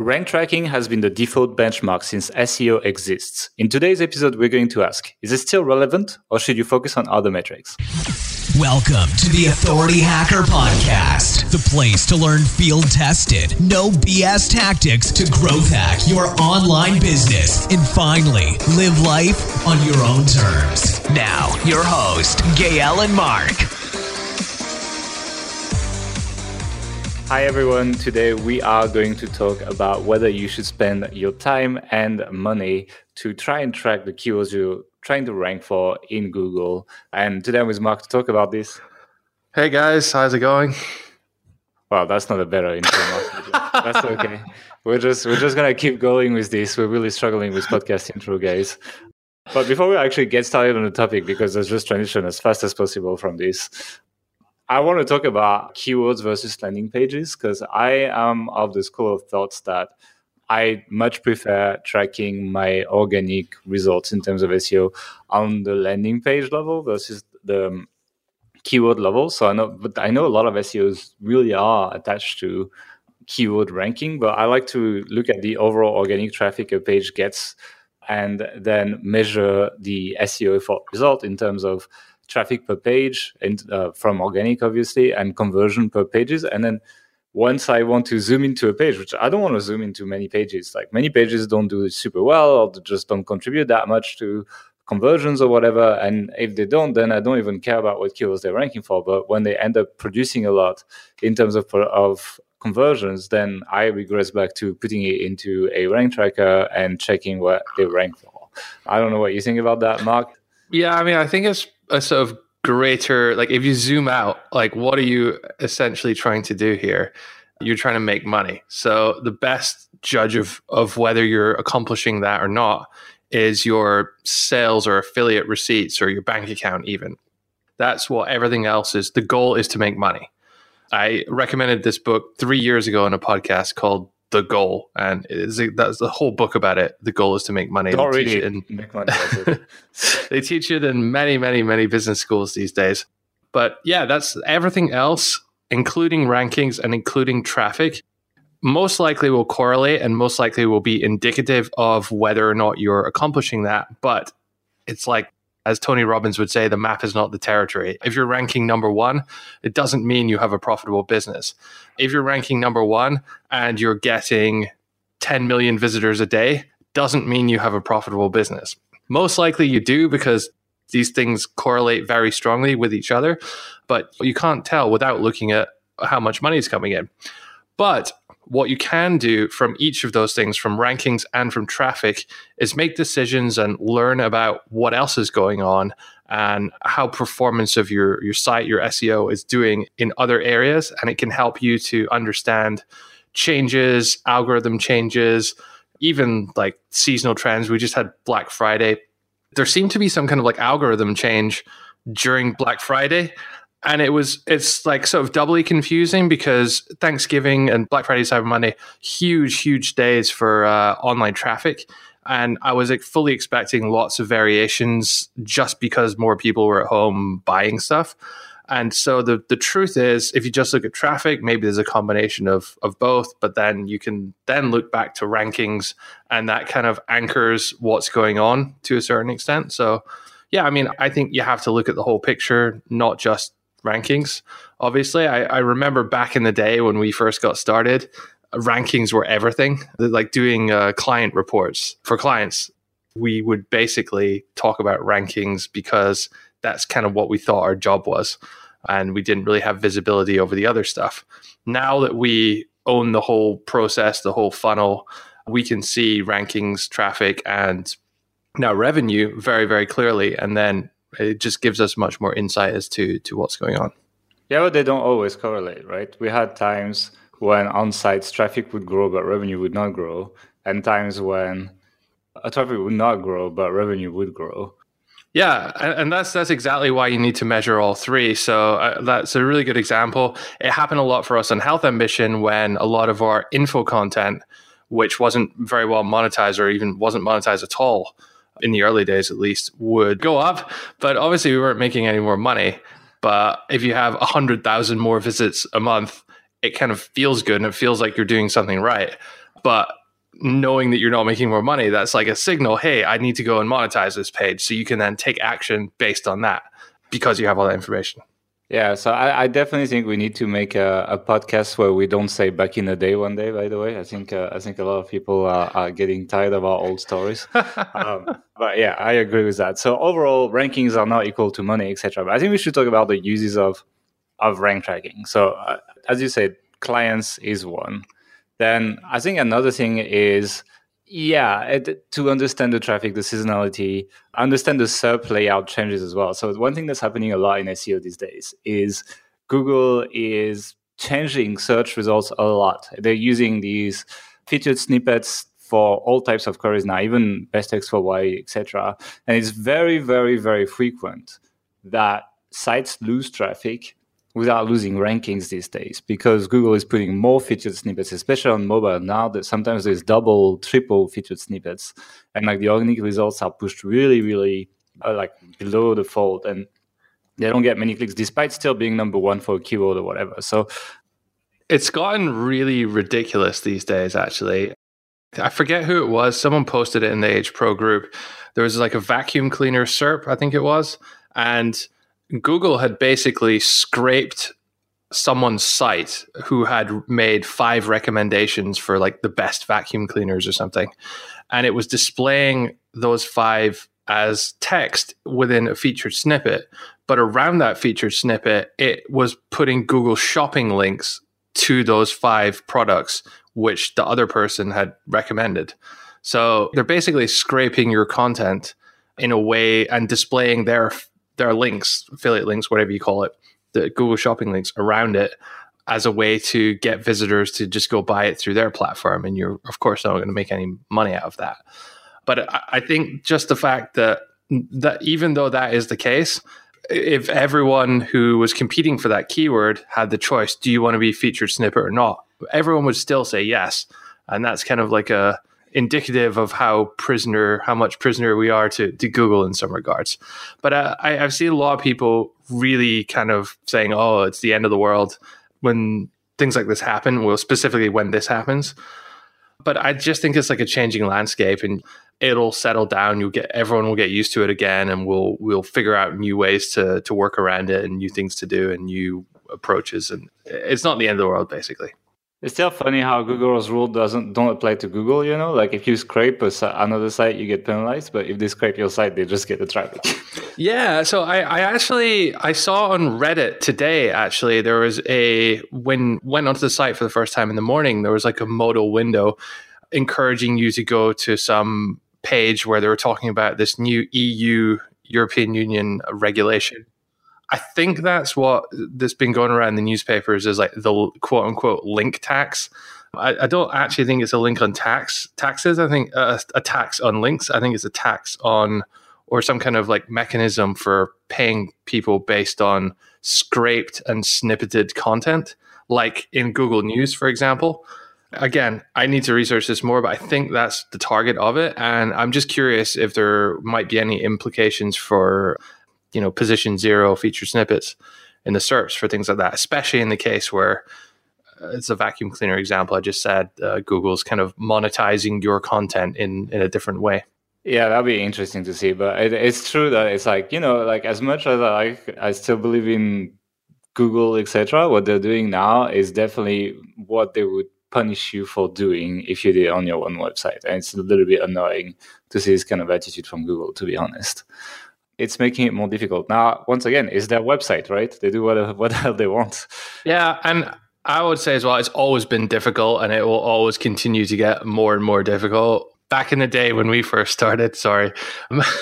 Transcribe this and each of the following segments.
Rank tracking has been the default benchmark since SEO exists. In today's episode, we're going to ask Is it still relevant or should you focus on other metrics? Welcome to the Authority Hacker Podcast, the place to learn field tested, no BS tactics to growth hack your online business and finally live life on your own terms. Now, your host, Gael and Mark. Hi everyone, today we are going to talk about whether you should spend your time and money to try and track the keywords you're trying to rank for in Google. And today I'm with Mark to talk about this. Hey guys, how's it going? Well, that's not a better intro. that's okay. We're just we're just gonna keep going with this. We're really struggling with podcast intro, guys. But before we actually get started on the topic, because let's just transition as fast as possible from this, I want to talk about keywords versus landing pages because I am of the school of thoughts that I much prefer tracking my organic results in terms of SEO on the landing page level versus the um, keyword level. So I know, but I know a lot of SEOs really are attached to keyword ranking, but I like to look at the overall organic traffic a page gets and then measure the SEO result in terms of traffic per page and uh, from organic obviously and conversion per pages. And then once i want to zoom into a page which i don't want to zoom into many pages like many pages don't do super well or just don't contribute that much to conversions or whatever. And if they don't then i don't even care about what keywords they're ranking for. But when they end up producing a lot in terms of of conversions then i regress back to putting it into a rank tracker and checking what they rank for. I don't know what you think about that mark yeah i mean i think it's a sort of greater like if you zoom out like what are you essentially trying to do here? You're trying to make money. So the best judge of of whether you're accomplishing that or not is your sales or affiliate receipts or your bank account even. That's what everything else is. The goal is to make money. I recommended this book 3 years ago on a podcast called the goal, and is that's the whole book about it. The goal is to make money. Read it. In, make money. they teach it in many, many, many business schools these days. But yeah, that's everything else, including rankings and including traffic. Most likely will correlate and most likely will be indicative of whether or not you're accomplishing that. But it's like as Tony Robbins would say, the map is not the territory. If you're ranking number one, it doesn't mean you have a profitable business. If you're ranking number one and you're getting 10 million visitors a day, doesn't mean you have a profitable business. Most likely you do because these things correlate very strongly with each other, but you can't tell without looking at how much money is coming in. But what you can do from each of those things, from rankings and from traffic, is make decisions and learn about what else is going on and how performance of your, your site, your SEO is doing in other areas. And it can help you to understand changes, algorithm changes, even like seasonal trends. We just had Black Friday. There seemed to be some kind of like algorithm change during Black Friday and it was it's like sort of doubly confusing because Thanksgiving and Black Friday, Cyber Monday, huge huge days for uh, online traffic, and I was like, fully expecting lots of variations just because more people were at home buying stuff. And so the the truth is, if you just look at traffic, maybe there's a combination of of both. But then you can then look back to rankings, and that kind of anchors what's going on to a certain extent. So yeah, I mean, I think you have to look at the whole picture, not just rankings. Obviously, I, I remember back in the day when we first got started, rankings were everything. Like doing uh, client reports for clients, we would basically talk about rankings because that's kind of what we thought our job was. And we didn't really have visibility over the other stuff. Now that we own the whole process, the whole funnel, we can see rankings, traffic, and now revenue very, very clearly. And then it just gives us much more insight as to to what's going on. Yeah, but they don't always correlate, right? We had times when on sites traffic would grow but revenue would not grow, and times when a traffic would not grow but revenue would grow. Yeah, and that's that's exactly why you need to measure all three. So uh, that's a really good example. It happened a lot for us on Health Ambition when a lot of our info content, which wasn't very well monetized or even wasn't monetized at all, in the early days at least, would go up. But obviously, we weren't making any more money. But if you have 100,000 more visits a month, it kind of feels good and it feels like you're doing something right. But knowing that you're not making more money, that's like a signal, hey, I need to go and monetize this page. So you can then take action based on that because you have all that information. Yeah, so I, I, definitely think we need to make a, a, podcast where we don't say back in the day one day. By the way, I think uh, I think a lot of people are, are, getting tired of our old stories. um, but yeah, I agree with that. So overall, rankings are not equal to money, etc. But I think we should talk about the uses of of rank tracking. So uh, as you said, clients is one. Then I think another thing is yeah, it, to understand the traffic, the seasonality, understand the SERP layout changes as well. So one thing that's happening a lot in SEO these days is Google is changing search results a lot. They're using these featured snippets for all types of queries now, even best X for Y, etc. And it's very, very, very frequent that sites lose traffic without losing rankings these days because Google is putting more featured snippets, especially on mobile now that sometimes there's double, triple featured snippets. And like the organic results are pushed really, really uh, like below the fold and they don't get many clicks despite still being number one for a keyword or whatever. So it's gotten really ridiculous these days, actually. I forget who it was. Someone posted it in the H Pro group. There was like a vacuum cleaner SERP, I think it was. And Google had basically scraped someone's site who had made five recommendations for like the best vacuum cleaners or something. And it was displaying those five as text within a featured snippet. But around that featured snippet, it was putting Google shopping links to those five products, which the other person had recommended. So they're basically scraping your content in a way and displaying their there are links, affiliate links, whatever you call it, the Google Shopping links around it as a way to get visitors to just go buy it through their platform. And you're, of course, not going to make any money out of that. But I think just the fact that that even though that is the case, if everyone who was competing for that keyword had the choice, do you want to be featured snippet or not? Everyone would still say yes. And that's kind of like a indicative of how prisoner, how much prisoner we are to, to Google in some regards. But uh, I, I've seen a lot of people really kind of saying, "Oh, it's the end of the world," when things like this happen. Well, specifically when this happens. But I just think it's like a changing landscape, and it'll settle down. You'll get everyone will get used to it again, and we'll we'll figure out new ways to to work around it, and new things to do, and new approaches. And it's not the end of the world, basically. It's still funny how Google's rule doesn't don't apply to Google. You know, like if you scrape a, another site, you get penalized, but if they scrape your site, they just get the traffic. yeah. So I, I actually I saw on Reddit today. Actually, there was a when went onto the site for the first time in the morning. There was like a modal window encouraging you to go to some page where they were talking about this new EU European Union regulation I think that's what that's been going around in the newspapers is like the quote unquote link tax. I, I don't actually think it's a link on tax taxes. I think uh, a tax on links. I think it's a tax on or some kind of like mechanism for paying people based on scraped and snippeted content, like in Google News, for example. Again, I need to research this more, but I think that's the target of it. And I'm just curious if there might be any implications for you know position zero feature snippets in the SERPs for things like that, especially in the case where uh, it's a vacuum cleaner example I just said. Uh, Google's kind of monetizing your content in in a different way. Yeah, that'd be interesting to see. But it, it's true that it's like you know, like as much as I like, I still believe in Google, etc. What they're doing now is definitely what they would punish you for doing if you did on your own website, and it's a little bit annoying to see this kind of attitude from Google, to be honest it's making it more difficult. Now, once again, it's their website, right? They do whatever whatever they want. Yeah, and I would say as well, it's always been difficult, and it will always continue to get more and more difficult. Back in the day when we first started, sorry,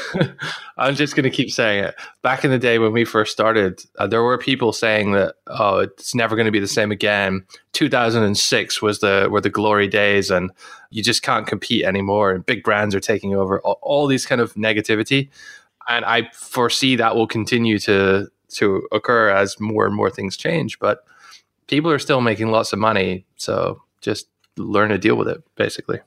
I'm just going to keep saying it. Back in the day when we first started, uh, there were people saying that oh, it's never going to be the same again. 2006 was the were the glory days, and you just can't compete anymore. And big brands are taking over. all, all these kind of negativity and I foresee that will continue to to occur as more and more things change. But people are still making lots of money, so just learn to deal with it, basically.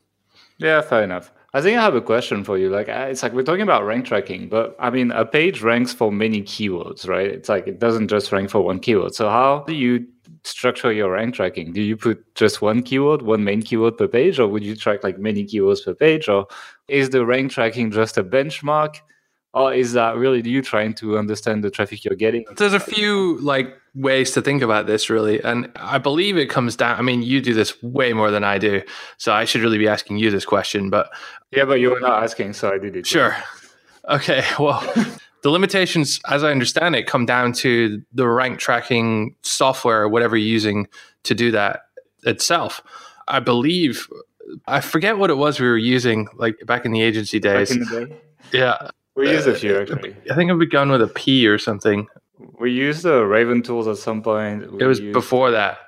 Yeah, fair enough. I think I have a question for you. Like, it's like we're talking about rank tracking, but I mean, a page ranks for many keywords, right? It's like it doesn't just rank for one keyword. So, how do you structure your rank tracking? Do you put just one keyword, one main keyword per page, or would you track like many keywords per page? Or is the rank tracking just a benchmark? Or is that really you trying to understand the traffic you're getting? There's a few like ways to think about this really. And I believe it comes down I mean, you do this way more than I do. So I should really be asking you this question. But Yeah, but you were not asking, so I did it. Sure. Okay. Well the limitations, as I understand it, come down to the rank tracking software or whatever you're using to do that itself. I believe I forget what it was we were using like back in the agency days. The day? Yeah. We used a few actually. I think it begun with a P or something. We used the Raven tools at some point. We it was used... before that.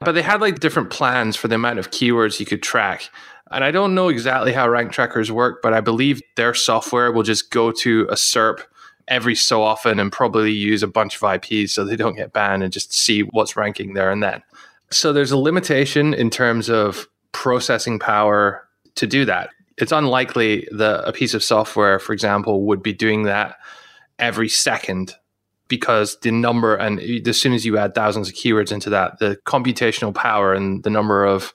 But they had like different plans for the amount of keywords you could track. And I don't know exactly how rank trackers work, but I believe their software will just go to a SERP every so often and probably use a bunch of IPs so they don't get banned and just see what's ranking there and then. So there's a limitation in terms of processing power to do that. It's unlikely that a piece of software, for example, would be doing that every second because the number and as soon as you add thousands of keywords into that, the computational power and the number of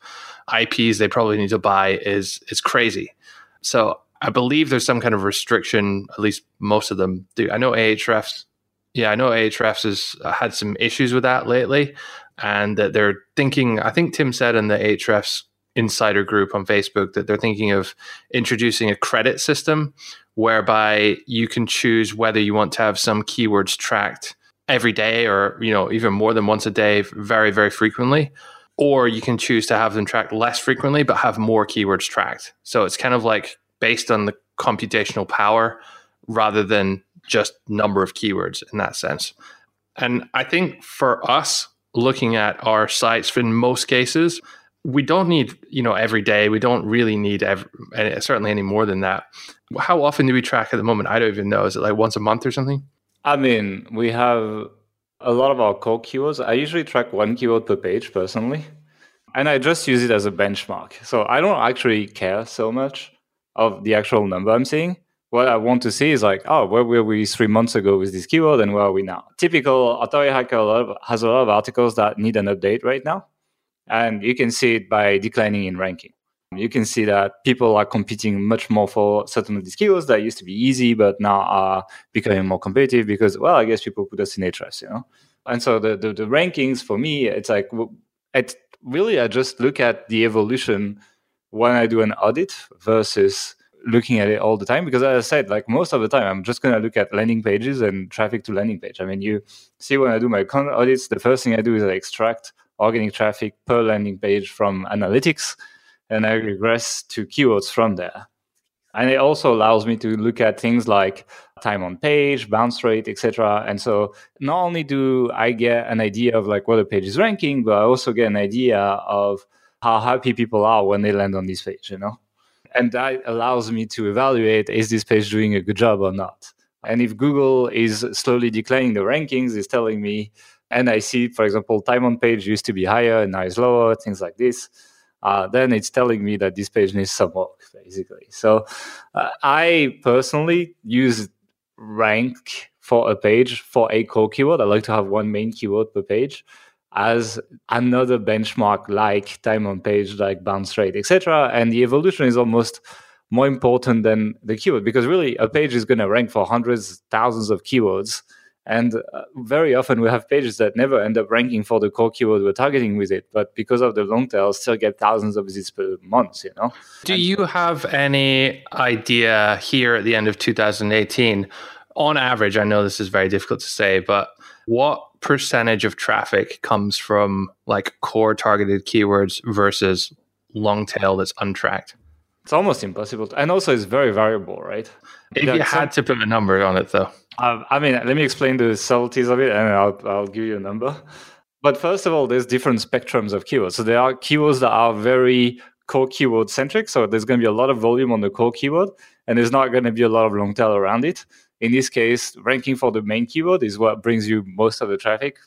IPs they probably need to buy is is crazy. So I believe there's some kind of restriction. At least most of them do. I know Ahrefs. Yeah, I know Ahrefs has uh, had some issues with that lately, and that they're thinking. I think Tim said in the Ahrefs insider group on Facebook that they're thinking of introducing a credit system whereby you can choose whether you want to have some keywords tracked every day or you know even more than once a day very very frequently or you can choose to have them tracked less frequently but have more keywords tracked so it's kind of like based on the computational power rather than just number of keywords in that sense. And I think for us looking at our sites in most cases, we don't need, you know, every day. We don't really need every, certainly any more than that. How often do we track at the moment? I don't even know. Is it like once a month or something? I mean, we have a lot of our core keywords. I usually track one keyword per page personally, and I just use it as a benchmark. So I don't actually care so much of the actual number I'm seeing. What I want to see is like, oh, where were we three months ago with this keyword and where are we now? Typical Authority Hacker has a lot of articles that need an update right now. And you can see it by declining in ranking. You can see that people are competing much more for certain of these keywords that used to be easy, but now are becoming more competitive because, well, I guess people put us in Ahrefs, you know? And so the, the, the rankings for me, it's like, it really, I just look at the evolution when I do an audit versus looking at it all the time because as I said, like most of the time, I'm just going to look at landing pages and traffic to landing page. I mean, you see when I do my audits, the first thing I do is I extract organic traffic per landing page from analytics and I regress to keywords from there. And it also allows me to look at things like time on page, bounce rate, etc. And so not only do I get an idea of like what a page is ranking, but I also get an idea of how happy people are when they land on this page, you know? And that allows me to evaluate is this page doing a good job or not? And if Google is slowly declining the rankings, is telling me, and I see, for example, time on page used to be higher and now is lower, things like this, uh, then it's telling me that this page needs some work, basically. So uh, I personally use rank for a page for a core keyword. I like to have one main keyword per page as another benchmark like time on page, like bounce rate, etc. And the evolution is almost more important than the keyword because really a page is going to rank for hundreds, thousands of keywords. And uh, very often we have pages that never end up ranking for the core keyword we're targeting with it, but because of the long tail, still get thousands of visits per month. You know. Do and you have any idea here at the end of 2018? On average, I know this is very difficult to say, but what percentage of traffic comes from like core targeted keywords versus long tail that's untracked? It's almost impossible. To, and also, it's very variable, right? If you had to put a number on it, though. Uh, I mean, let me explain the subtleties of it and I'll, I'll give you a number. But first of all, there's different spectrums of keywords. So there are keywords that are very core keyword centric. So there's going to be a lot of volume on the core keyword, and there's not going to be a lot of long tail around it. In this case, ranking for the main keyword is what brings you most of the traffic.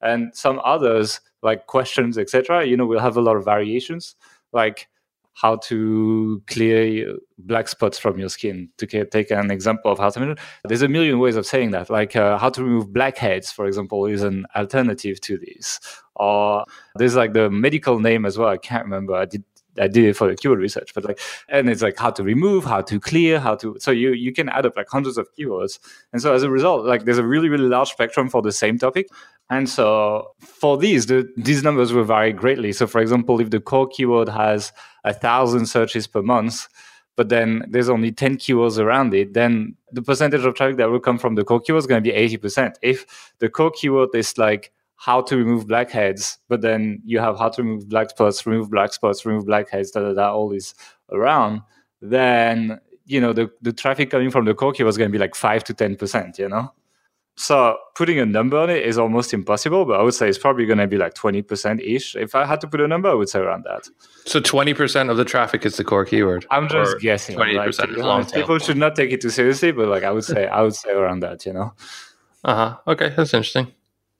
And some others, like questions, etc., you know, will have a lot of variations. Like how to clear black spots from your skin. To take an example of how to, there's a million ways of saying that. Like uh, how to remove blackheads, for example, is an alternative to this. Or there's like the medical name as well. I can't remember. I did I did it for the keyword research, but like, and it's like how to remove, how to clear, how to. So you you can add up like hundreds of keywords, and so as a result, like there's a really really large spectrum for the same topic, and so for these, the, these numbers will vary greatly. So for example, if the core keyword has a thousand searches per month, but then there's only 10 keywords around it, then the percentage of traffic that will come from the core keyword is going to be 80%. If the core keyword is like how to remove blackheads, but then you have how to remove black spots, remove black spots, remove blackheads, da da da, all this around, then you know the, the traffic coming from the core keyword is going to be like five to ten percent, you know? So putting a number on it is almost impossible, but I would say it's probably going to be like 20% ish. If I had to put a number, I would say around that. So 20% of the traffic is the core keyword. I'm just guessing. 20% like, is long tail. People should not take it too seriously, but like I would say, I would say around that, you know? Uh huh. Okay. That's interesting.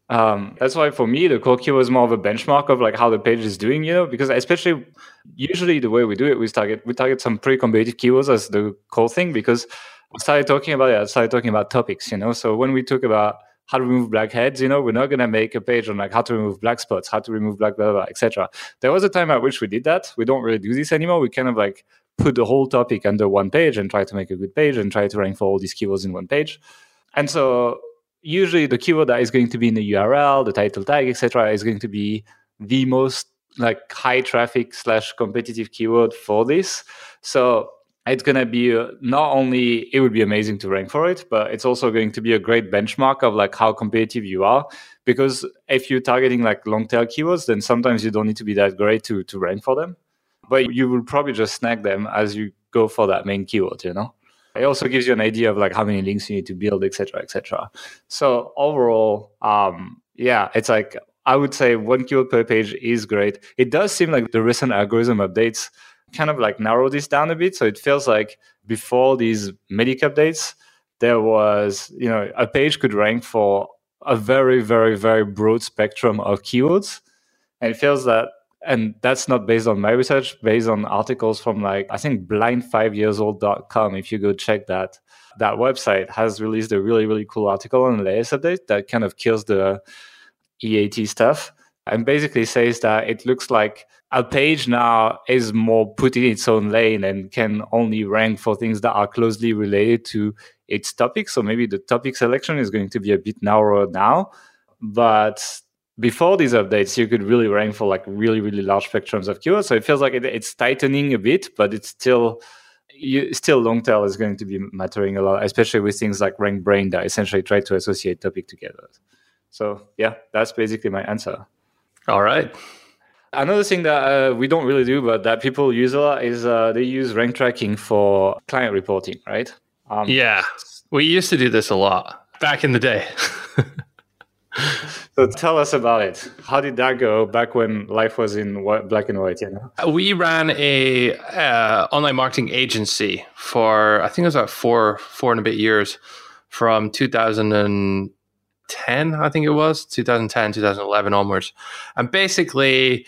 Um, that's why for me, the core keyword is more of a benchmark of like how the page is doing, you know, because especially usually the way we do it, we target, we target some pretty competitive keywords as the core thing because I started talking about it. I started talking about topics, you know. So when we talk about how to remove blackheads, you know, we're not gonna make a page on like how to remove black spots, how to remove black blah blah, blah etc. There was a time at which we did that. We don't really do this anymore. We kind of like put the whole topic under one page and try to make a good page and try to rank for all these keywords in one page. And so usually the keyword that is going to be in the URL, the title tag, etc., is going to be the most like high traffic slash competitive keyword for this. So it's going to be uh, not only it would be amazing to rank for it but it's also going to be a great benchmark of like how competitive you are because if you're targeting like long tail keywords then sometimes you don't need to be that great to to rank for them but you will probably just snag them as you go for that main keyword you know it also gives you an idea of like how many links you need to build etc etc so overall um yeah it's like i would say one keyword per page is great it does seem like the recent algorithm updates kind of like narrow this down a bit. So it feels like before these Medic updates, there was, you know, a page could rank for a very, very, very broad spectrum of keywords. And it feels that, and that's not based on my research, based on articles from like, I think blindfiveyearold.com. If you go check that, that website has released a really, really cool article on latest update that kind of kills the EAT stuff and basically says that it looks like a page now is more put in its own lane and can only rank for things that are closely related to its topic. So maybe the topic selection is going to be a bit narrower now. But before these updates, you could really rank for like really, really large spectrums of keywords. So it feels like it, it's tightening a bit, but it's still you, still long tail is going to be mattering a lot, especially with things like RankBrain that essentially try to associate topic together. So yeah, that's basically my answer. All right. Another thing that uh, we don't really do, but that people use a lot is uh, they use rank tracking for client reporting, right? Um, yeah, we used to do this a lot back in the day. so tell us about it. How did that go back when life was in black and white? You know, we ran a uh, online marketing agency for I think it was about four four and a bit years, from 2010, I think it was 2010, 2011 onwards. And basically,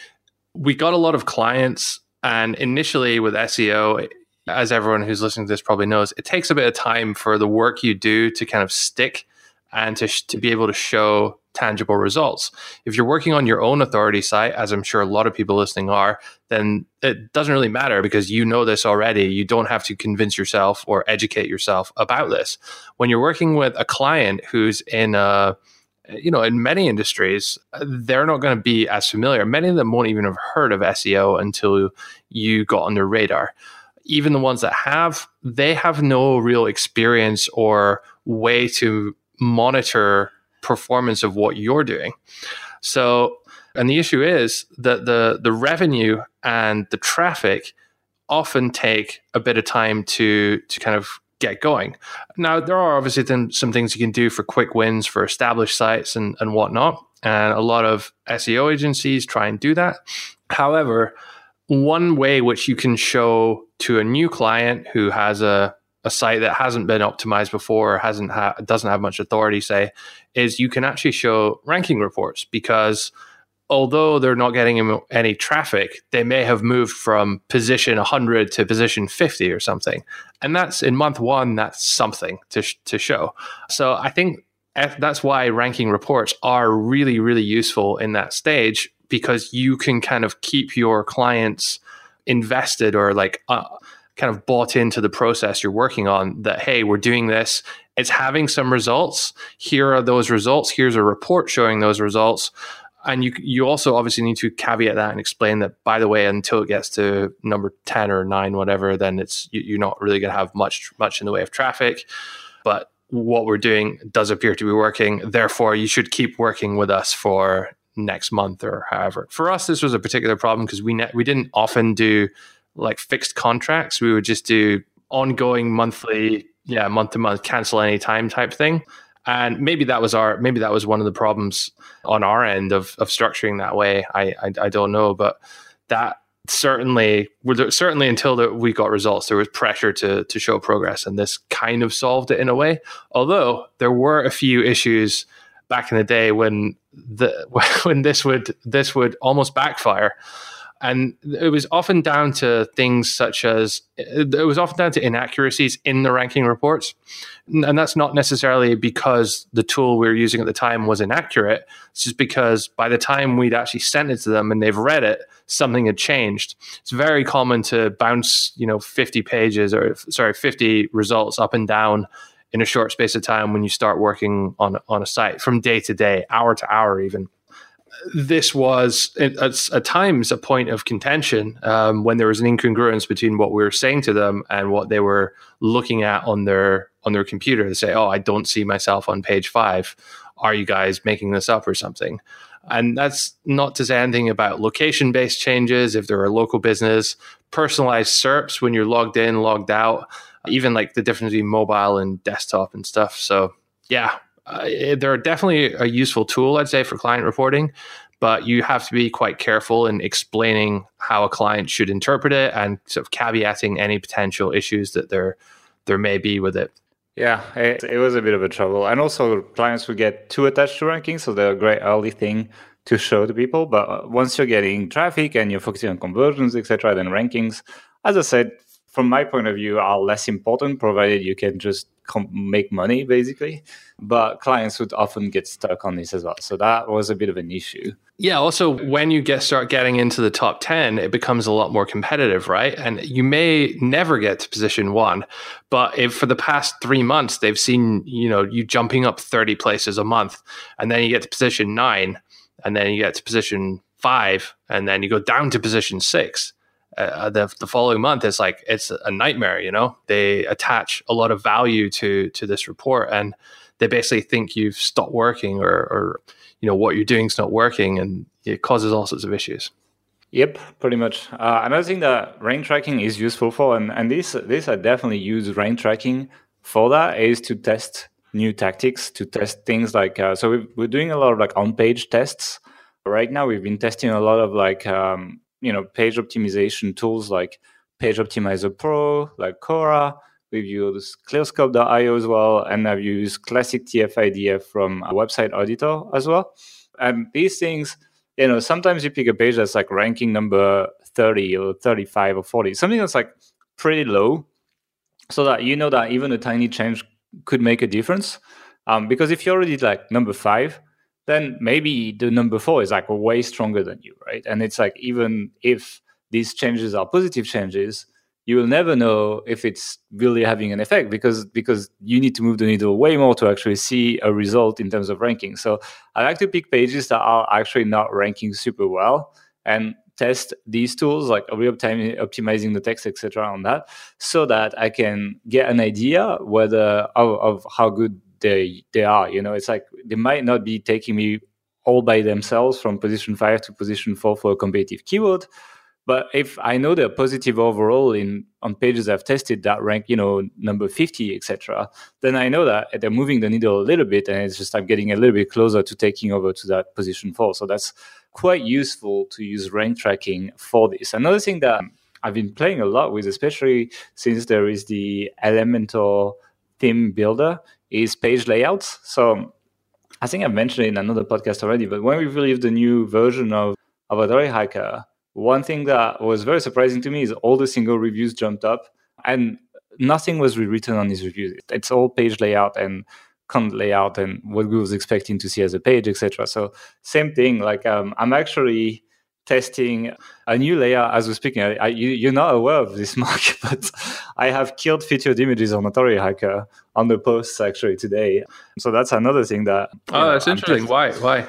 we got a lot of clients. And initially, with SEO, as everyone who's listening to this probably knows, it takes a bit of time for the work you do to kind of stick and to, sh- to be able to show tangible results. If you're working on your own authority site, as I'm sure a lot of people listening are, then it doesn't really matter because you know this already. You don't have to convince yourself or educate yourself about this. When you're working with a client who's in a you know, in many industries, they're not going to be as familiar. Many of them won't even have heard of SEO until you got on their radar. Even the ones that have, they have no real experience or way to monitor performance of what you're doing. So, and the issue is that the the revenue and the traffic often take a bit of time to to kind of get going. Now, there are obviously some things you can do for quick wins for established sites and, and whatnot. And a lot of SEO agencies try and do that. However, one way which you can show to a new client who has a a site that hasn't been optimized before or hasn't doesn't have much authority say is you can actually show ranking reports because although they're not getting any traffic, they may have moved from position 100 to position 50 or something. And that's in month one, that's something to, sh- to show. So I think that's why ranking reports are really, really useful in that stage because you can kind of keep your clients invested or like uh, kind of bought into the process you're working on that, hey, we're doing this. It's having some results. Here are those results. Here's a report showing those results. And you you also obviously need to caveat that and explain that by the way until it gets to number 10 or 9 whatever then it's you're not really going to have much much in the way of traffic. But what we're doing does appear to be working. Therefore you should keep working with us for next month or however. For us this was a particular problem because we ne- we didn't often do like fixed contracts. We would just do ongoing monthly yeah month to month cancel any time type thing. And maybe that was our maybe that was one of the problems on our end of of structuring that way. I I, I don't know, but that certainly certainly until we got results there was pressure to to show progress and this kind of solved it in a way. Although there were a few issues back in the day when the when this would this would almost backfire and it was often down to things such as it was often down to inaccuracies in the ranking reports. And that's not necessarily because the tool we were using at the time was inaccurate. It's just because by the time we'd actually sent it to them and they've read it something had changed. It's very common to bounce you know 50 pages or sorry 50 results up and down in a short space of time when you start working on on a site from day to day hour to hour even this was at, times a point of contention um, when there was an incongruence between what we were saying to them and what they were looking at on their on their computer to say, "Oh, I don't see myself on page five. Are you guys making this up or something?" And that's not to say anything about location based changes if they're a local business, personalized SERPs when you're logged in, logged out, even like the difference between mobile and desktop and stuff. So yeah, uh, they're definitely a useful tool, I'd say, for client reporting, but you have to be quite careful in explaining how a client should interpret it and sort of caveating any potential issues that there there may be with it. Yeah, it, it was a bit of a trouble, and also clients would get too attached to rankings, so they're a great early thing to show to people. But uh, once you're getting traffic and you're focusing on conversions, etc., then rankings, as I said, from my point of view, are less important, provided you can just com- make money basically. But clients would often get stuck on this as well. So that was a bit of an issue. Yeah also when you get start getting into the top 10 it becomes a lot more competitive right? And you may never get to position one but if for the past three months they've seen you know you jumping up 30 places a month and then you get to position nine and then you get to position five and then you go down to position six uh, the, the following month it's like it's a nightmare you know they attach a lot of value to to this report and they basically think you've stopped working or, or you know what you're doing is not working and it causes all sorts of issues Yep, pretty much. Uh, another thing that rank tracking is useful for, and, and this this I definitely use rank tracking for that, is to test new tactics, to test things like. Uh, so we are doing a lot of like on page tests right now. We've been testing a lot of like um, you know page optimization tools like Page Optimizer Pro, like Cora. We've used ClearScope.io as well, and I've used Classic TF-IDF from website auditor as well. And these things, you know, sometimes you pick a page that's like ranking number 30 or 35 or 40, something that's like pretty low, so that you know that even a tiny change could make a difference. Um, because if you're already like number five, then maybe the number four is like way stronger than you, right? And it's like even if these changes are positive changes, you will never know if it's really having an effect because because you need to move the needle way more to actually see a result in terms of ranking. So I like to pick pages that are actually not ranking super well and test these tools like we optimizing the text etc on that so that i can get an idea whether of, of how good they they are. You know, it's like they might not be taking me all by themselves from position five to position four for a competitive keyword. But if I know they're positive overall in on pages I've tested that rank, you know, number 50, etc., then I know that they're moving the needle a little bit and it's just I'm getting a little bit closer to taking over to that position four. So that's quite useful to use rank tracking for this. Another thing that I've been playing a lot with, especially since there is the Elementor theme builder, is page layouts. So I think I've mentioned it in another podcast already, but when we released the new version of, of Authority Hacker, one thing that was very surprising to me is all the single reviews jumped up and nothing was rewritten on these reviews. It's all page layout and content layout and what Google's expecting to see as a page, etc. So same thing. Like um, I'm actually testing a new layer as we're speaking. I, I, you, are not aware of this, Mark, but I have killed featured images on Authority Hacker on the posts actually today. So that's another thing that. Oh, know, that's interesting. Why? Why?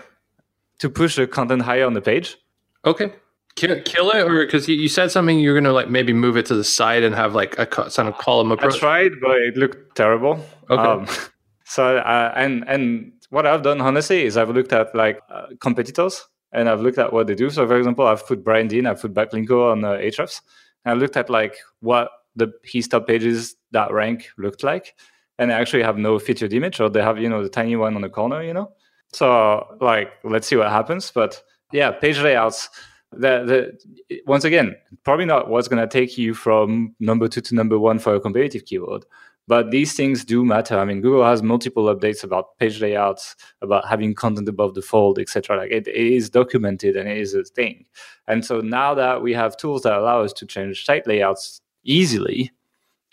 To push the content higher on the page. Okay. Kill, kill it, or because you, you, said something, you're gonna like maybe move it to the side and have like a kind of column approach. I tried, but it looked terrible. Okay. Um, so uh, and and what I've done honestly is I've looked at like uh, competitors and I've looked at what they do. So, for example, I've put Brian Dean, I've put Backlinko on uh, Ahrefs. And I looked at like what the his top pages that rank looked like, and they actually have no featured image, or they have you know the tiny one on the corner, you know. So, like, let's see what happens. But yeah, page layouts. The, the once again, probably not what's going to take you from number two to number one for a competitive keyword, but these things do matter. I mean, Google has multiple updates about page layouts, about having content above the fold, etc. Like it, it is documented and it is a thing. And so now that we have tools that allow us to change site layouts easily,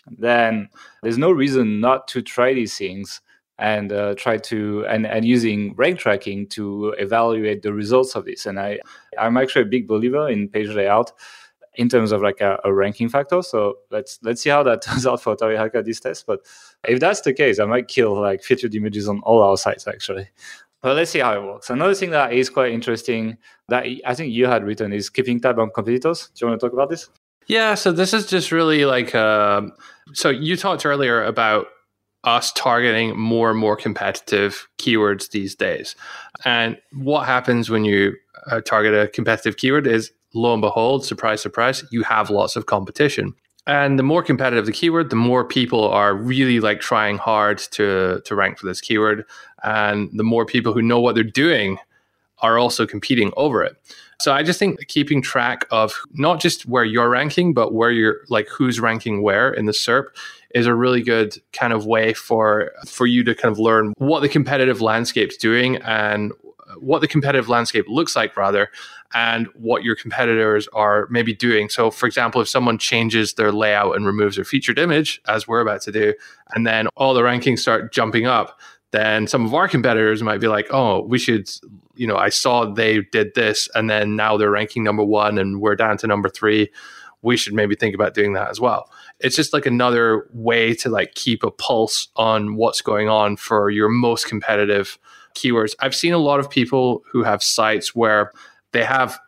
then there's no reason not to try these things and uh, try to and, and using rank tracking to evaluate the results of this. And I I'm actually a big believer in page layout in terms of like a, a, ranking factor. So let's let's see how that turns out for Hacker this test. But if that's the case, I might kill like featured images on all our sites actually. But let's see how it works. Another thing that is quite interesting that I think you had written is keeping tab on competitors. Do you want to talk about this? Yeah, so this is just really like um, so you talked earlier about us targeting more and more competitive keywords these days. And what happens when you uh, target a competitive keyword is lo and behold, surprise, surprise, you have lots of competition. And the more competitive the keyword, the more people are really like trying hard to to rank for this keyword. And the more people who know what they're doing are also competing over it. So I just think keeping track of not just where you're ranking, but where you're like who's ranking where in the SERP is a really good kind of way for for you to kind of learn what the competitive landscape's doing and what the competitive landscape looks like rather and what your competitors are maybe doing. So for example if someone changes their layout and removes their featured image as we're about to do and then all the rankings start jumping up then some of our competitors might be like oh we should you know i saw they did this and then now they're ranking number one and we're down to number three. We should maybe think about doing that as well. It's just like another way to like keep a pulse on what's going on for your most competitive keywords. I've seen a lot of people who have sites where they have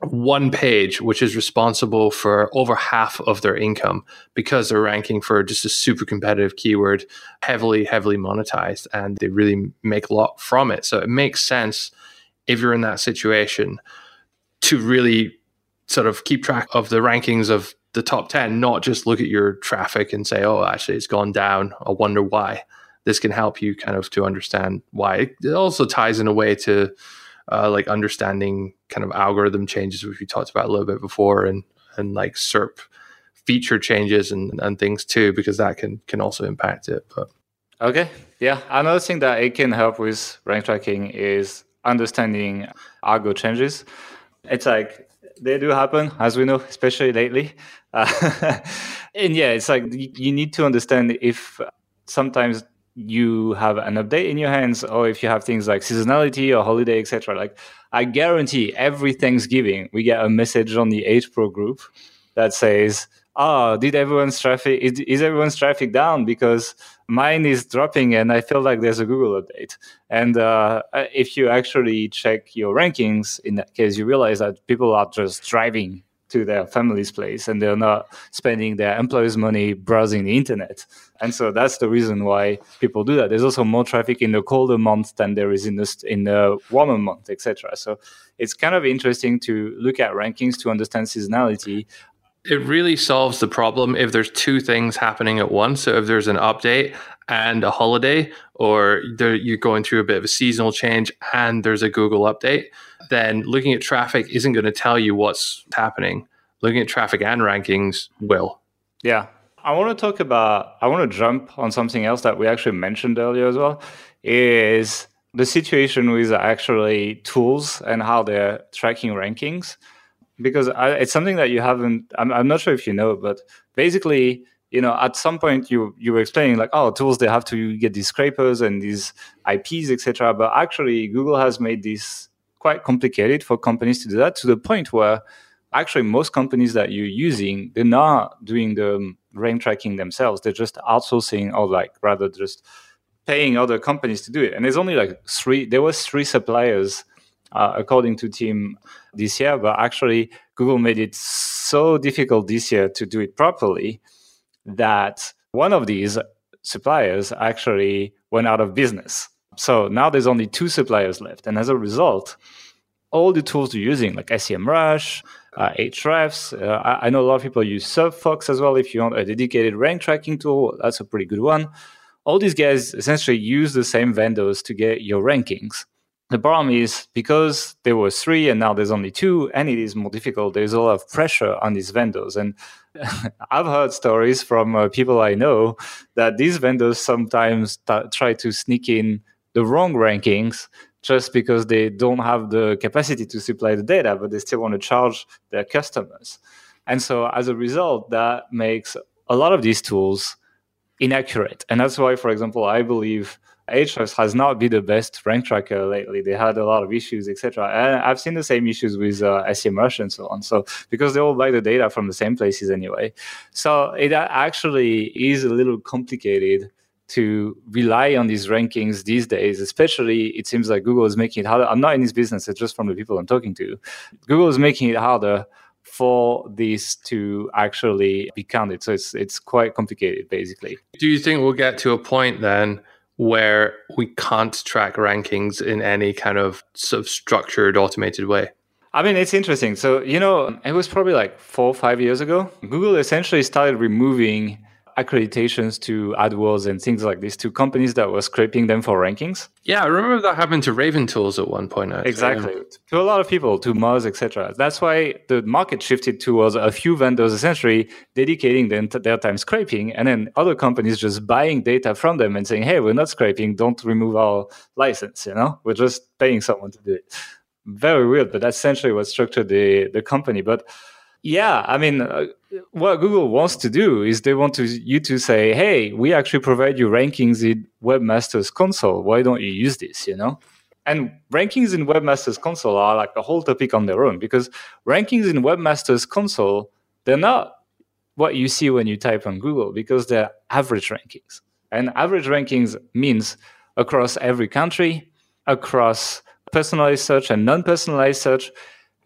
one page which is responsible for over half of their income because they're ranking for just a super competitive keyword heavily heavily monetized and they really make a lot from it. So it makes sense if you're in that situation to really sort of keep track of the rankings of the top 10 not just look at your traffic and say oh actually it's gone down. I wonder why this can help you kind of to understand why. It also ties in a way to uh, like understanding kind of algorithm changes, which we talked about a little bit before, and and like SERP feature changes and, and things too, because that can can also impact it. But okay, yeah, another thing that it can help with rank tracking is understanding algo changes. It's like they do happen, as we know, especially lately. Uh, and yeah, it's like you need to understand if sometimes you have an update in your hands or if you have things like seasonality or holiday etc like i guarantee every thanksgiving we get a message on the h pro group that says oh did everyone's traffic is, is everyone's traffic down? Because mine is dropping and i feel like there's a google update. And uh, if you actually check your rankings in that case you realize that people are just driving to their family's place and they're not spending their employers' money browsing the internet. And so that's the reason why people do that. There's also more traffic in the colder month than there is in the in the warmer month, etc. So it's kind of interesting to look at rankings to understand seasonality. It really solves the problem if there's two things happening at once. So if there's an update and a holiday, or you're going through a bit of a seasonal change and there's a Google update then looking at traffic isn't going to tell you what's happening. Looking at traffic and rankings will. Yeah. I want to talk about, I want to jump on something else that we actually mentioned earlier as well, is the situation with actually tools and how they're tracking rankings because I, it's something that you haven't I'm, I'm not sure if you know but basically you know at some point you you were explaining like oh tools they have to get these scrapers and these ips etc but actually google has made this quite complicated for companies to do that to the point where actually most companies that you're using they're not doing the rank tracking themselves. They're just outsourcing or like rather just paying other companies to do it. And there's only like three there was three suppliers uh, according to Tim this year but actually google made it so difficult this year to do it properly that one of these suppliers actually went out of business so now there's only two suppliers left and as a result all the tools you're using like semrush uh, Ahrefs. Uh, I, I, know a lot of people use SERPFox as well. If you want a dedicated rank tracking tool, that's a pretty good one. All these guys essentially use the same vendors to get your rankings. The problem is because there were three and now there's only two, and it is more difficult. There's a lot of pressure on these vendors, and I've heard stories from uh, people I know that these vendors sometimes t- try to sneak in the wrong rankings just because they don't have the capacity to supply the data, but they still want to charge their customers. And so as a result, that makes a lot of these tools inaccurate. And that's why, for example, I believe Ahrefs has not been the best rank tracker lately. They had a lot of issues, etc. And I've seen the same issues with uh, SEMrush and so on. So because they all buy the data from the same places anyway, so it actually is a little complicated to rely on these rankings these days, especially it seems like Google is making it harder. I'm not in this business, it's just from the people I'm talking to. Google is making it harder for this to actually be counted. So it's it's quite complicated basically. Do you think we'll get to a point then where we can't track rankings in any kind of sort of structured automated way? I mean, it's interesting. So, you know, it was probably like four or five years ago. Google essentially started removing accreditations to AdWords and things like this to companies that were scraping them for rankings. Yeah, I remember that happened to Raven Tools at one point. Actually. Exactly, to a lot of people, to Moz, etc. That's why the market shifted towards a few vendors essentially dedicating their time scraping, and then other companies just buying data from them and saying, "Hey, we're not scraping. Don't remove our license. You know, we're just paying someone to do it." Very weird, but that's essentially what structured the the company. But yeah, I mean, uh, what Google wants to do is they want to you to say, "Hey, we actually provide you rankings in Webmasters Console. Why don't you use this?" You know, and rankings in Webmasters Console are like a whole topic on their own because rankings in Webmasters Console they're not what you see when you type on Google because they're average rankings, and average rankings means across every country, across personalized search and non-personalized search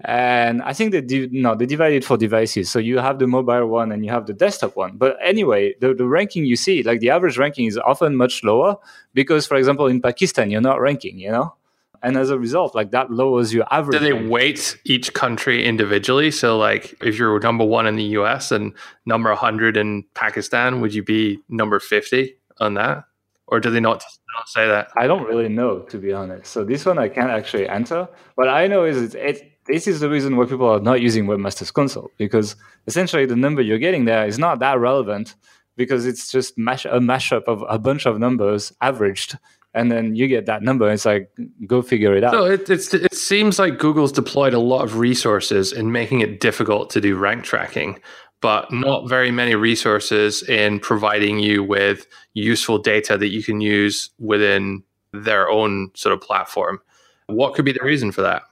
and I think they no they divide it for devices. So you have the mobile one and you have the desktop one. But anyway, the, the ranking you see, like the average ranking is often much lower because, for example, in Pakistan you're not ranking, you know. And as a result, like that lowers your average. Do they weight each country individually? So, like, if you're number one in the US and number 100 in Pakistan, would you be number 50 on that? Or do they not, not say that? I don't really know, to be honest. So, this one I can't actually answer. What I know is it's, it's this is the reason why people are not using Webmasters Console because essentially the number you're getting there is not that relevant because it's just mash- a mashup of a bunch of numbers averaged and then you get that number. It's like go figure it out. So it, it seems like Google's deployed a lot of resources in making it difficult to do rank tracking, but not very many resources in providing you with useful data that you can use within their own sort of platform. What could be the reason for that?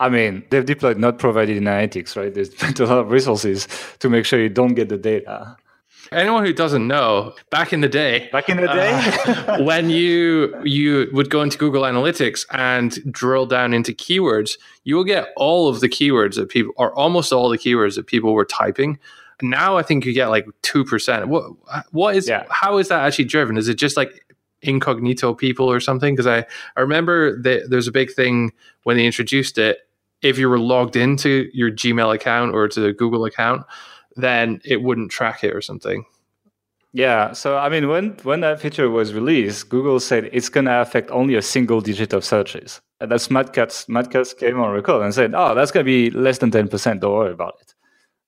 I mean, they've deployed not provided in analytics, right? They spent a lot of resources to make sure you don't get the data. Anyone who doesn't know, back in the day, back in the day, uh, when you you would go into Google Analytics and drill down into keywords, you will get all of the keywords that people, or almost all the keywords that people were typing. Now I think you get like two percent. What what is yeah. how is that actually driven? Is it just like incognito people or something? Because I I remember that there's a big thing when they introduced it if you were logged into your Gmail account or to the Google account, then it wouldn't track it or something. Yeah, so I mean, when when that feature was released, Google said it's going to affect only a single digit of searches. And that's Matt Cutts came on record and said, "Oh, that's going to be less than ten percent. Don't worry about it."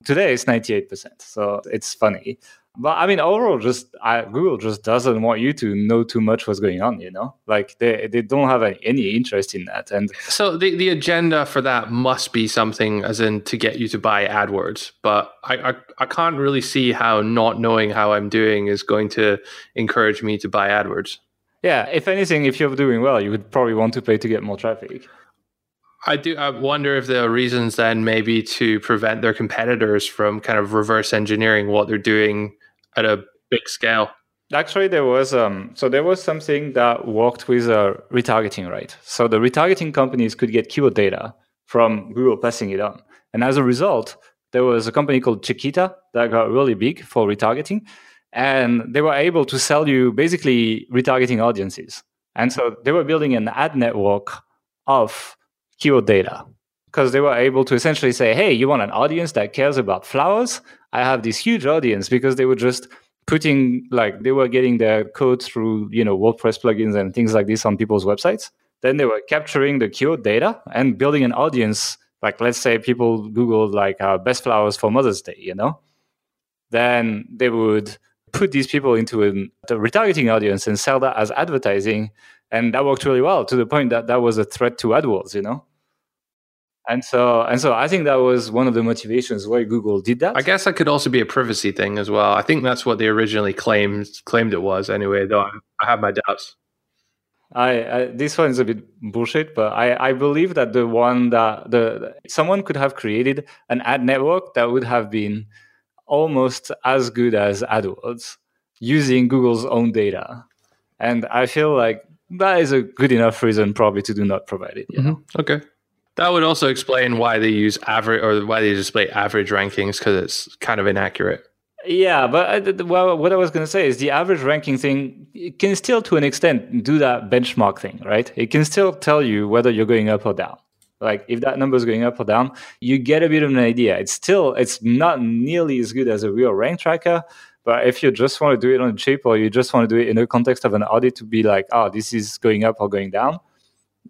Today it's ninety eight percent, so it's funny. But I mean, overall, just I, Google just doesn't want you to know too much what's going on. You know, like they they don't have any, interest in that. And so the the agenda for that must be something as in to get you to buy AdWords. But I I, I can't really see how not knowing how I'm doing is going to encourage me to buy AdWords. Yeah, if anything, if you're doing well, you would probably want to pay to get more traffic. I do. I wonder if there are reasons then maybe to prevent their competitors from kind of reverse engineering what they're doing at a big scale. Actually, there was um, so there was something that worked with uh, retargeting, right? So the retargeting companies could get keyword data from Google passing it on, and as a result, there was a company called Chitika that got really big for retargeting, and they were able to sell you basically retargeting audiences, and so they were building an ad network of keyword data because they were able to essentially say, "Hey, you want an audience that cares about flowers? I have this huge audience because they were just putting like they were getting their code through you know WordPress plugins and things like this on people's websites. Then they were capturing the keyword data and building an audience. Like let's say people Google like uh, best flowers for Mother's Day, you know, then they would put these people into a retargeting audience and sell that as advertising, and that worked really well to the point that that was a threat to AdWords, you know and so and so i think that was one of the motivations why google did that. I guess that could also be a privacy thing as well. I think that's what they originally claimed claimed it was anyway though i have my doubts. I, I this one is a bit bullshit but i i believe that the one that the someone could have created an ad network that would have been almost as good as adwords using google's own data. And i feel like that is a good enough reason probably to do not provide it mm-hmm. okay that would also explain why they use average or why they display average rankings because it's kind of inaccurate. Yeah, but uh, well, what I was going to say is the average ranking thing can still, to an extent, do that benchmark thing, right? It can still tell you whether you're going up or down. Like if that number is going up or down, you get a bit of an idea. It's still, it's not nearly as good as a real rank tracker. But if you just want to do it on a chip or you just want to do it in the context of an audit to be like, oh, this is going up or going down,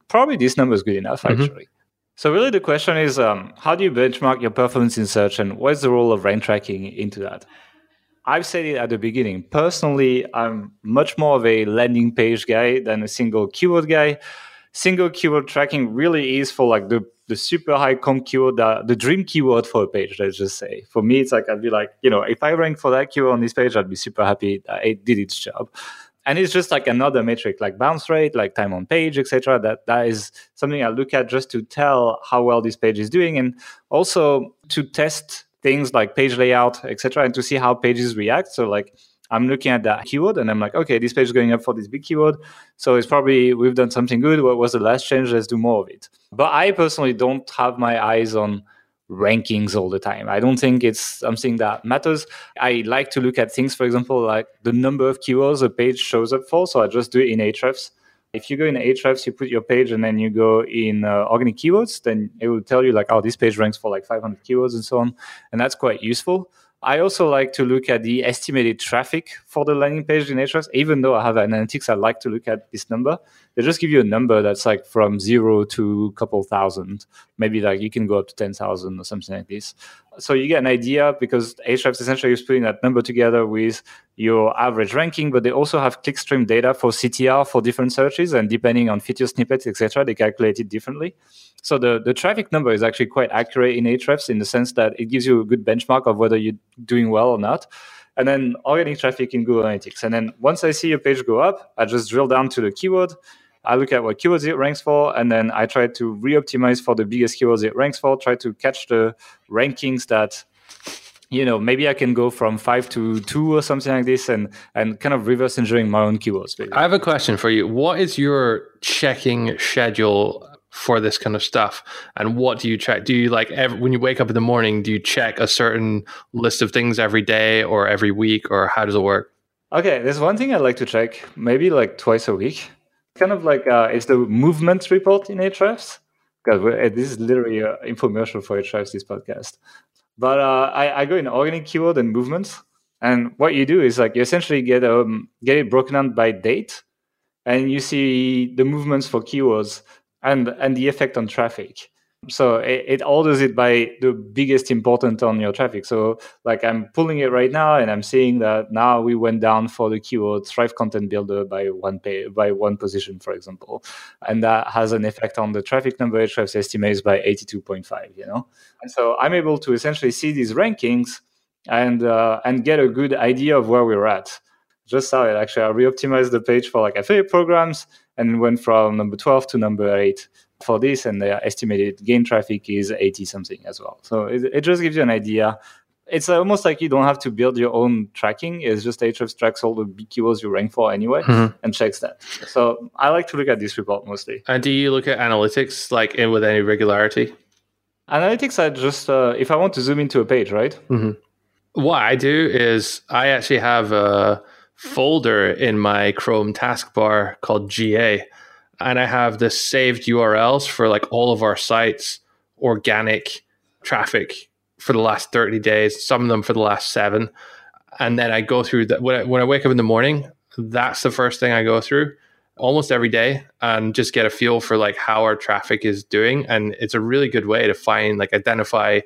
probably this number is good enough, mm-hmm. actually. So really, the question is, um, how do you benchmark your performance in search, and what's the role of rank tracking into that? I've said it at the beginning. Personally, I'm much more of a landing page guy than a single keyword guy. Single keyword tracking really is for like the the super high comp keyword, the, dream keyword for a page. Let's just say. For me, it's like I'd be like, you know, if I rank for that keyword on this page, I'd be super happy. It did its job and it's just like another metric like bounce rate like time on page etc that that is something i look at just to tell how well this page is doing and also to test things like page layout etc and to see how pages react. So like i'm looking at that keyword and i'm like okay this page is going up for this big keyword. So it's probably we've done something good. What was the last change? Let's do more of it. But i personally don't have my eyes on rankings all the time. I don't think it's something that matters. I like to look at things, for example, like the number of keywords a page shows up for. So I just do it in Ahrefs. If you go in Ahrefs, you put your page and then you go in uh, organic keywords, then it will tell you like, oh, this page ranks for like 500 keywords and so on. And that's quite useful. I also like to look at the estimated traffic for the landing page in Ahrefs. Even though I have analytics, I like to look at this number. They just give you a number that's like from zero to a couple thousand. Maybe like you can go up to 10,000 or something like this. So you get an idea because Ahrefs essentially is putting that number together with your average ranking, but they also have clickstream data for CTR for different searches. And depending on feature snippets, etc., they calculate it differently. So the, the traffic number is actually quite accurate in Ahrefs in the sense that it gives you a good benchmark of whether you're doing well or not. And then organic traffic in Google Analytics. And then once I see a page go up, I just drill down to the keyword. I look at what keywords it ranks for, and then I try to re-optimize for the biggest keywords it ranks for. Try to catch the rankings that you know maybe i can go from five to two or something like this and and kind of reverse engineering my own keywords i have a question for you. What is your checking schedule for this kind of stuff? And what do you check? Do you like every, when you wake up in the morning do you check a certain list of things every day or every week or how does it work? Okay there's one thing i like to check maybe like twice a week kind of like uh, it's the movement report in Ahrefs because this is literally an infomercial for Ahrefs this podcast but uh, I, I go in organic keyword and movements and what you do is like you essentially get um get it broken down by date and you see the movements for keywords and and the effect on traffic. So it, it, orders it by the biggest important on your traffic. So like I'm pulling it right now and I'm seeing that now we went down for the keyword Thrive Content Builder by one pay, by one position, for example. And that has an effect on the traffic number Ahrefs estimates by 82.5, you know? And so I'm able to essentially see these rankings and uh, and get a good idea of where we're at. Just saw it actually. I reoptimized the page for like affiliate programs and went from number 12 to number 8 for this and the estimated gain traffic is 80 something as well so it, it just gives you an idea it's almost like you don't have to build your own tracking. It's just Ahrefs tracks all the big keywords you rank for anyway mm-hmm. and checks that. So I like to look at this report mostly. And do you look at analytics like in with any regularity? Analytics, I just uh, if I want to zoom into a page, right? Mm-hmm. What I do is I actually have a folder in my Chrome taskbar called GA, and I have the saved URLs for like all of our sites, organic traffic for the last 30 days, some of them for the last seven. And then I go through that when I, when I wake up in the morning, that's the first thing I go through almost every day and just get a feel for like how our traffic is doing. And it's a really good way to find, like, identify,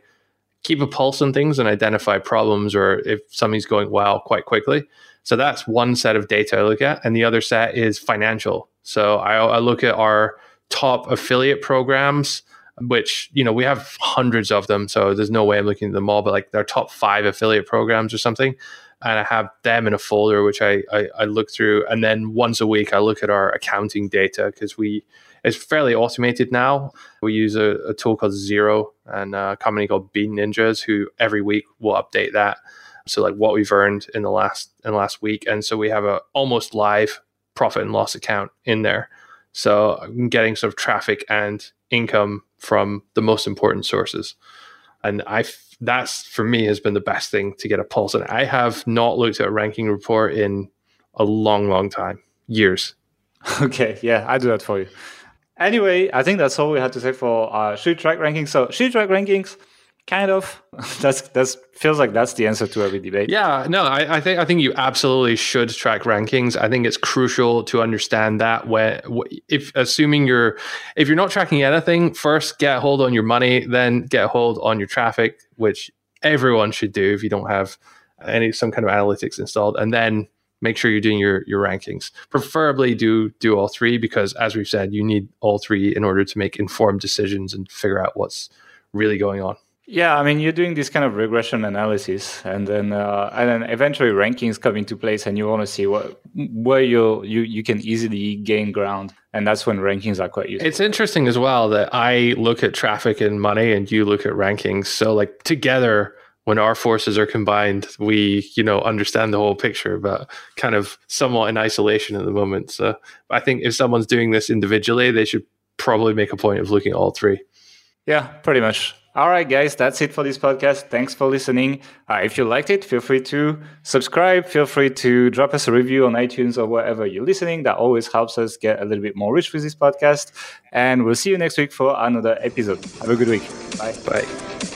keep a pulse on things and identify problems or if something's going well quite quickly. So that's one set of data I look at. And the other set is financial. So I, I look at our top affiliate programs which you know we have hundreds of them so there's no way i'm looking at them all but like their top five affiliate programs or something and i have them in a folder which I, I, I look through and then once a week i look at our accounting data because we it's fairly automated now we use a, a tool called Xero and a company called bean ninjas who every week will update that so like what we've earned in the last in the last week and so we have a almost live profit and loss account in there so i'm getting sort of traffic and income from the most important sources. And I that's for me has been the best thing to get a pulse. And I have not looked at a ranking report in a long, long time, years. Okay, yeah, I do that for you. Anyway, I think that's all we had to say for uh, should track rankings. So shoot track rankings kind of. That's that's feels like that's the answer to every debate. Yeah no I, I, think i think you absolutely should track rankings. I think it's crucial to understand that when if assuming you're if you're not tracking anything first get a hold on your money then get a hold on your traffic which everyone should do if you don't have any some kind of analytics installed and then make sure you're doing your your rankings. Preferably do do all three because as we've said you need all three in order to make informed decisions and figure out what's really going on yeah, I mean, you're doing this kind of regression analysis, and then uh, and then eventually rankings come into place, and you want to see what where you you you can easily gain ground, and that's when rankings are quite useful. It's interesting as well that I look at traffic and money, and you look at rankings. So like together, when our forces are combined, we you know understand the whole picture, but kind of somewhat in isolation at the moment. So I think if someone's doing this individually, they should probably make a point of looking at all three. Yeah, pretty much. All right, guys, that's it for this podcast. Thanks for listening. Uh, if you liked it, feel free to subscribe. Feel free to drop us a review on iTunes or wherever you're listening. That always helps us get a little bit more rich with this podcast. And we'll see you next week for another episode. Have a good week. Bye. Bye.